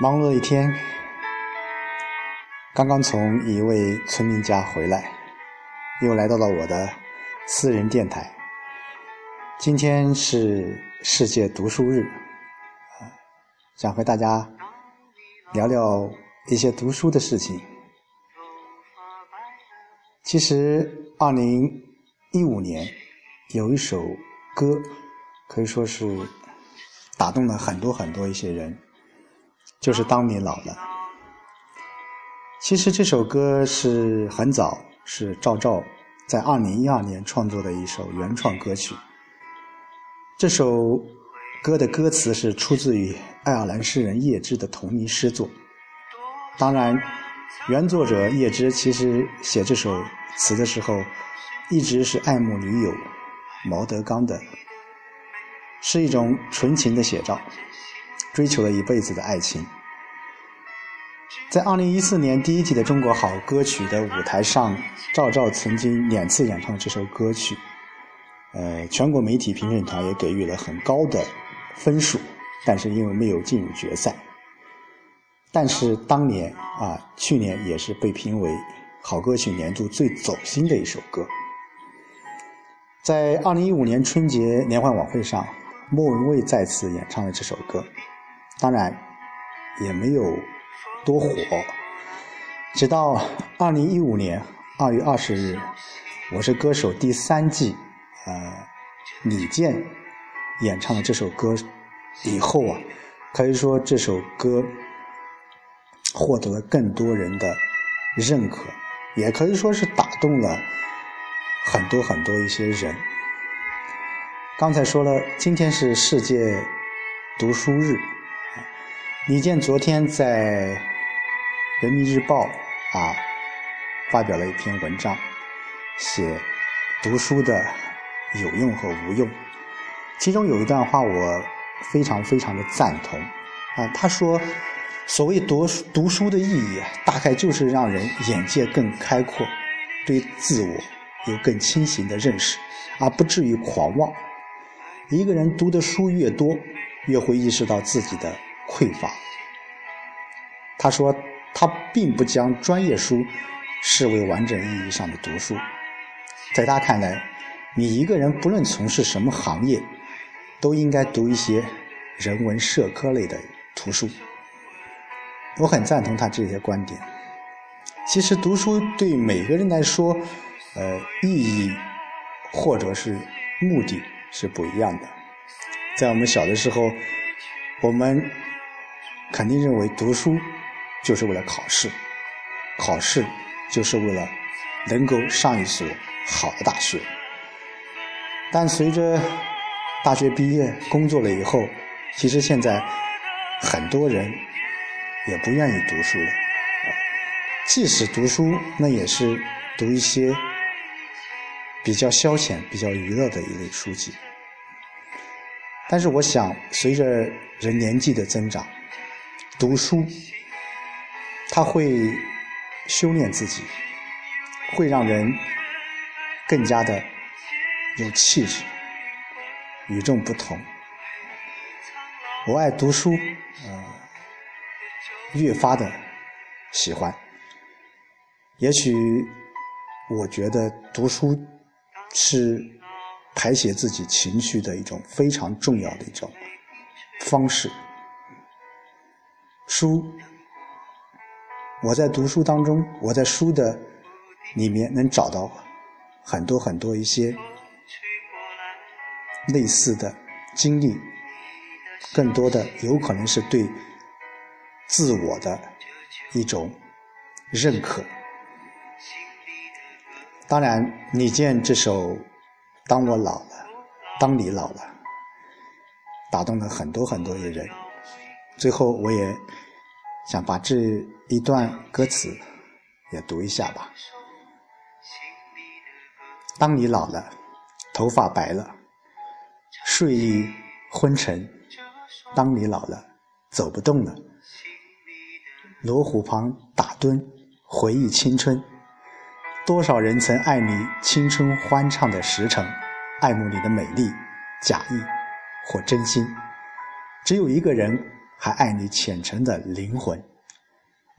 忙碌了一天，刚刚从一位村民家回来，又来到了我的私人电台。今天是世界读书日，啊，想和大家聊聊一些读书的事情。其实，二零一五年有一首歌，可以说是打动了很多很多一些人。就是当你老了。其实这首歌是很早，是赵照在二零一二年创作的一首原创歌曲。这首歌的歌词是出自于爱尔兰诗人叶芝的同名诗作。当然，原作者叶芝其实写这首词的时候，一直是爱慕女友毛德刚的，是一种纯情的写照。追求了一辈子的爱情，在二零一四年第一季的中国好歌曲的舞台上，赵照曾经两次演唱这首歌曲，呃，全国媒体评审团也给予了很高的分数，但是因为没有进入决赛。但是当年啊，去年也是被评为好歌曲年度最走心的一首歌。在二零一五年春节联欢晚会上，莫文蔚再次演唱了这首歌。当然，也没有多火。直到二零一五年二月二十日，《我是歌手》第三季，呃，李健演唱了这首歌以后啊，可以说这首歌获得了更多人的认可，也可以说是打动了很多很多一些人。刚才说了，今天是世界读书日。李健昨天在《人民日报》啊发表了一篇文章，写读书的有用和无用。其中有一段话我非常非常的赞同啊，他说：“所谓读读书的意义，大概就是让人眼界更开阔，对自我有更清醒的认识，而不至于狂妄。一个人读的书越多，越会意识到自己的。”匮乏。他说，他并不将专业书视为完整意义上的读书。在他看来，你一个人不论从事什么行业，都应该读一些人文社科类的图书。我很赞同他这些观点。其实读书对每个人来说，呃，意义或者是目的是不一样的。在我们小的时候，我们。肯定认为读书就是为了考试，考试就是为了能够上一所好的大学。但随着大学毕业、工作了以后，其实现在很多人也不愿意读书了。即使读书，那也是读一些比较消遣、比较娱乐的一类书籍。但是我想，随着人年纪的增长，读书，他会修炼自己，会让人更加的有气质，与众不同。我爱读书，呃，越发的喜欢。也许我觉得读书是排解自己情绪的一种非常重要的一种方式。书，我在读书当中，我在书的里面能找到很多很多一些类似的经历，更多的有可能是对自我的一种认可。当然，李健这首《当我老了》，当你老了，打动了很多很多的人。最后，我也想把这一段歌词也读一下吧。当你老了，头发白了，睡意昏沉；当你老了，走不动了，罗湖旁打盹，回忆青春。多少人曾爱你青春欢畅的时辰，爱慕你的美丽，假意或真心。只有一个人。还爱你虔诚的灵魂，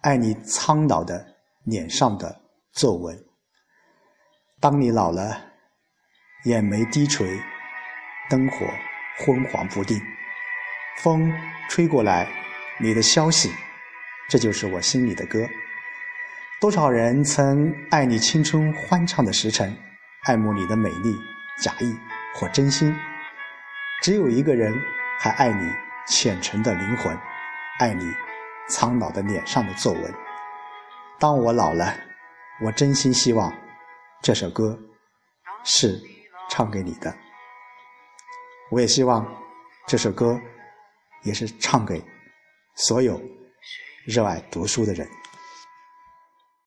爱你苍老的脸上的皱纹。当你老了，眼眉低垂，灯火昏黄不定，风吹过来，你的消息，这就是我心里的歌。多少人曾爱你青春欢畅的时辰，爱慕你的美丽，假意或真心。只有一个人还爱你虔诚的灵魂，爱你苍老的脸上的皱纹。当我老了，我真心希望这首歌是唱给你的。我也希望这首歌也是唱给所有热爱读书的人。